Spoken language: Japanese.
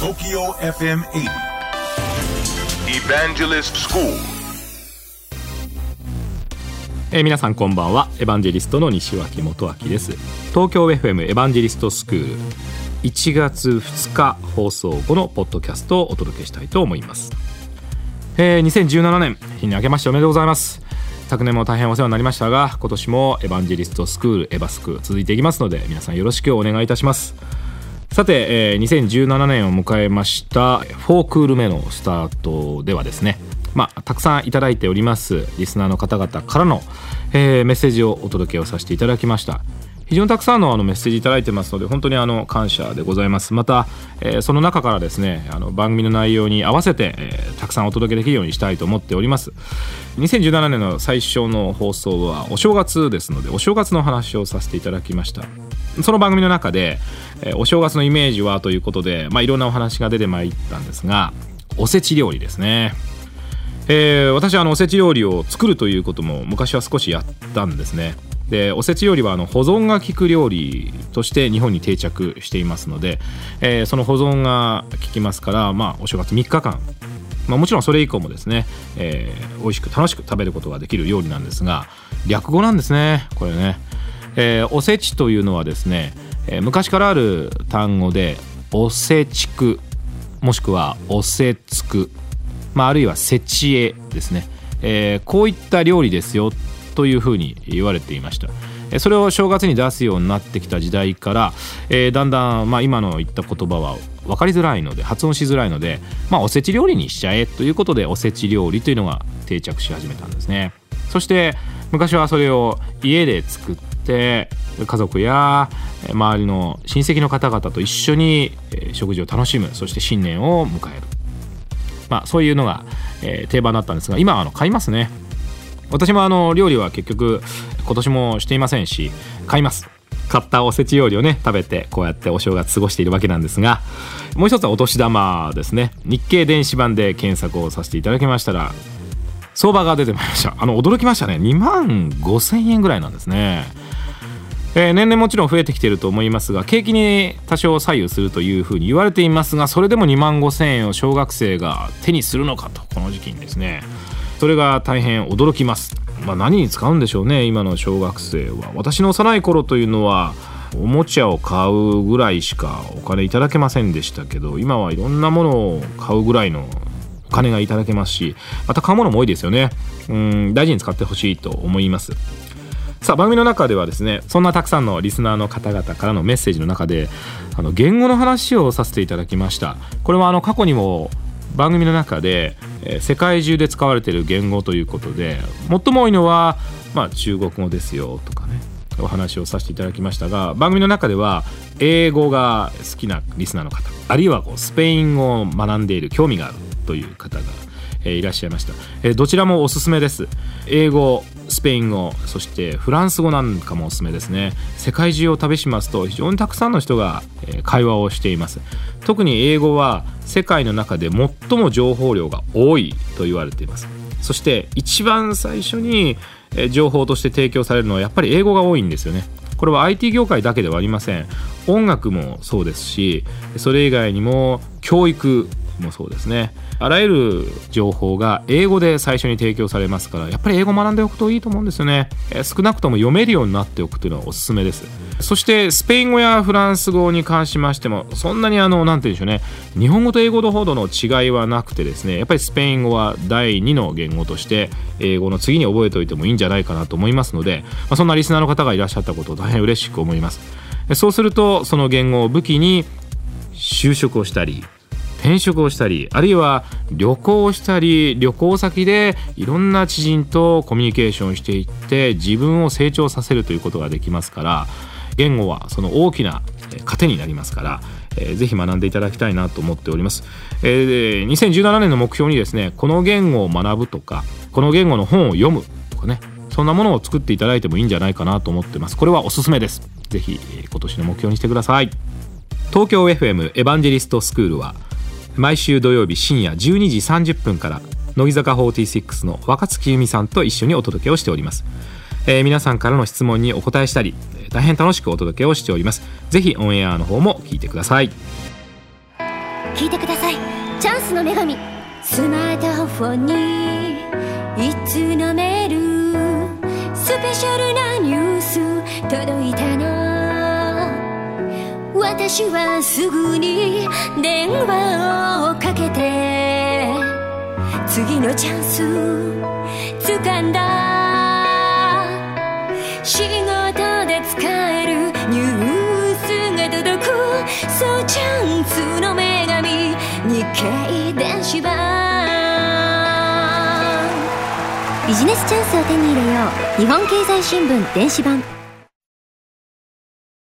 TOKYO FM 80 Evangelist School. えー皆さんこんばんは。エヴァンジェリストの西脇元明です。東京 FM エヴァンジェリストスクール1月2日放送後のポッドキャストをお届けしたいと思います、えー2017年日に明けましておめでとうございます。昨年も大変お世話になりましたが今年もエヴァンジェリストスクールエヴァスク続いていきますので皆さんよろしくお願いいたしますさて、えー2017年を迎えました4クール目のスタートではですねまあ、たくさんいただいておりますリスナーの方々からの、えーメッセージをお届けをさせていただきました。非常にたくさんのあのメッセージいただいてますので本当にあの感謝でございます。また、えーその中からですねあの番組の内容に合わせて、えーたくさんお届けできるようにしたいと思っております。2017年の最初の放送はお正月ですのでお正月の話をさせていただきました。その番組の中で、えーお正月のイメージはということで、まあ、いろんなお話が出てまいったんですがおせち料理ですね。えー私はあのおせち料理を作るということも昔は少しやったんですね。でおせち料理はあの保存が効く料理として日本に定着していますので、えーその保存が効きますから、まあ、お正月3日間、まあ、もちろんそれ以降もですね、えー美味しく楽しく食べることができる料理なんですが略語なんですねこれね、えーおせちというのはですね、え昔からある単語でおせちくもしくはおせつくまあ、あるいはせちえですね、えこういった料理ですよというふうに言われていました。それを正月に出すようになってきた時代から、えーだんだん、まあ、今の言った言葉は分かりづらいので発音しづらいので、まあ、おせち料理にしちゃえということでおせち料理というのが定着し始めたんですね。そして昔はそれを家で作って家族や周りの親戚の方々と一緒に食事を楽しむそして新年を迎える。まあ、そういうのが、定番だったんですが今はあの買いますね。私もあの料理は結局今年もしていませんし買います。買ったおせち料理をね食べてこうやってお正月過ごしているわけなんですがもう一つはお年玉ですね。日経電子版で検索をさせていただきましたら相場が出てまいりました。あの驚きましたね。2万5千円ぐらいなんですね。えー年々もちろん増えてきてると思いますが景気に多少左右するというふうに言われていますがそれでも2万5千円を小学生が手にするのかとこの時期にですね。それが大変驚きます、まあ、何に使うんでしょうね今の小学生は。私の幼い頃というのはおもちゃを買うぐらいしかお金いただけませんでしたけど今はいろんなものを買うぐらいのお金がいただけますしまた買うものも多いですよね。うん大事に使ってほしいと思います。さあ番組の中ではですねそんなたくさんのリスナーの方々からのメッセージの中であの言語の話をさせていただきました。これはあの過去にも番組の中で、え世界中で使われている言語ということで最も多いのは、まあ、中国語ですよとかねお話をさせていただきましたが番組の中では英語が好きなリスナーの方あるいはこうスペイン語を学んでいる興味があるという方が、えいらっしゃいました、えどちらもおすすめです。英語スペイン語そしてフランス語なんかもおすすめですね。世界中を旅しますと非常にたくさんの人が会話をしています。特に英語は世界の中で最も情報量が多いと言われています。そして一番最初に情報として提供されるのはやっぱり英語が多いんですよね。これは IT 業界だけではありません。音楽もそうですしそれ以外にも教育もそうですね。あらゆる情報が英語で最初に提供されますからやっぱり英語学んでおくといいと思うんですよね。え少なくとも読めるようになっておくというのはおすすめです。そしてスペイン語やフランス語に関しましてもそんなにあの何て言うんでしょうね。日本語と英語のほどの違いはなくてですねやっぱりスペイン語は第2の言語として英語の次に覚えておいてもいいんじゃないかなと思いますので、まあ、そんなリスナーの方がいらっしゃったことを大変嬉しく思います。そうするとその言語を武器に就職をしたり転職をしたりあるいは旅行をしたり旅行先でいろんな知人とコミュニケーションしていって自分を成長させるということができますから言語はその大きな糧になりますから、えーぜひ学んでいただきたいなと思っております、えー2017年の目標にですねこの言語を学ぶとかこの言語の本を読むとかねそんなものを作っていただいてもいいんじゃないかなと思ってます。これはおすすめです。ぜひ今年の目標にしてください。東京 FM エヴァンジェリストスクールは毎週土曜日深夜12時30分から乃木坂46の若月由美さんと一緒にお届けをしております、えー皆さんからの質問にお答えしたり大変楽しくお届けをしております。ぜひオンエアの方も聞いてください。聞いてください。チャンスの女神スマートフォンにいつのメールスペシャルなニュース届いたの私はすぐに電話をかけて次のチャンス掴んだ。仕事で使えるニュースが届く。そうチャンスの女神日経電子版。ビジネスチャンスを手に入れよう。日本経済新聞電子版。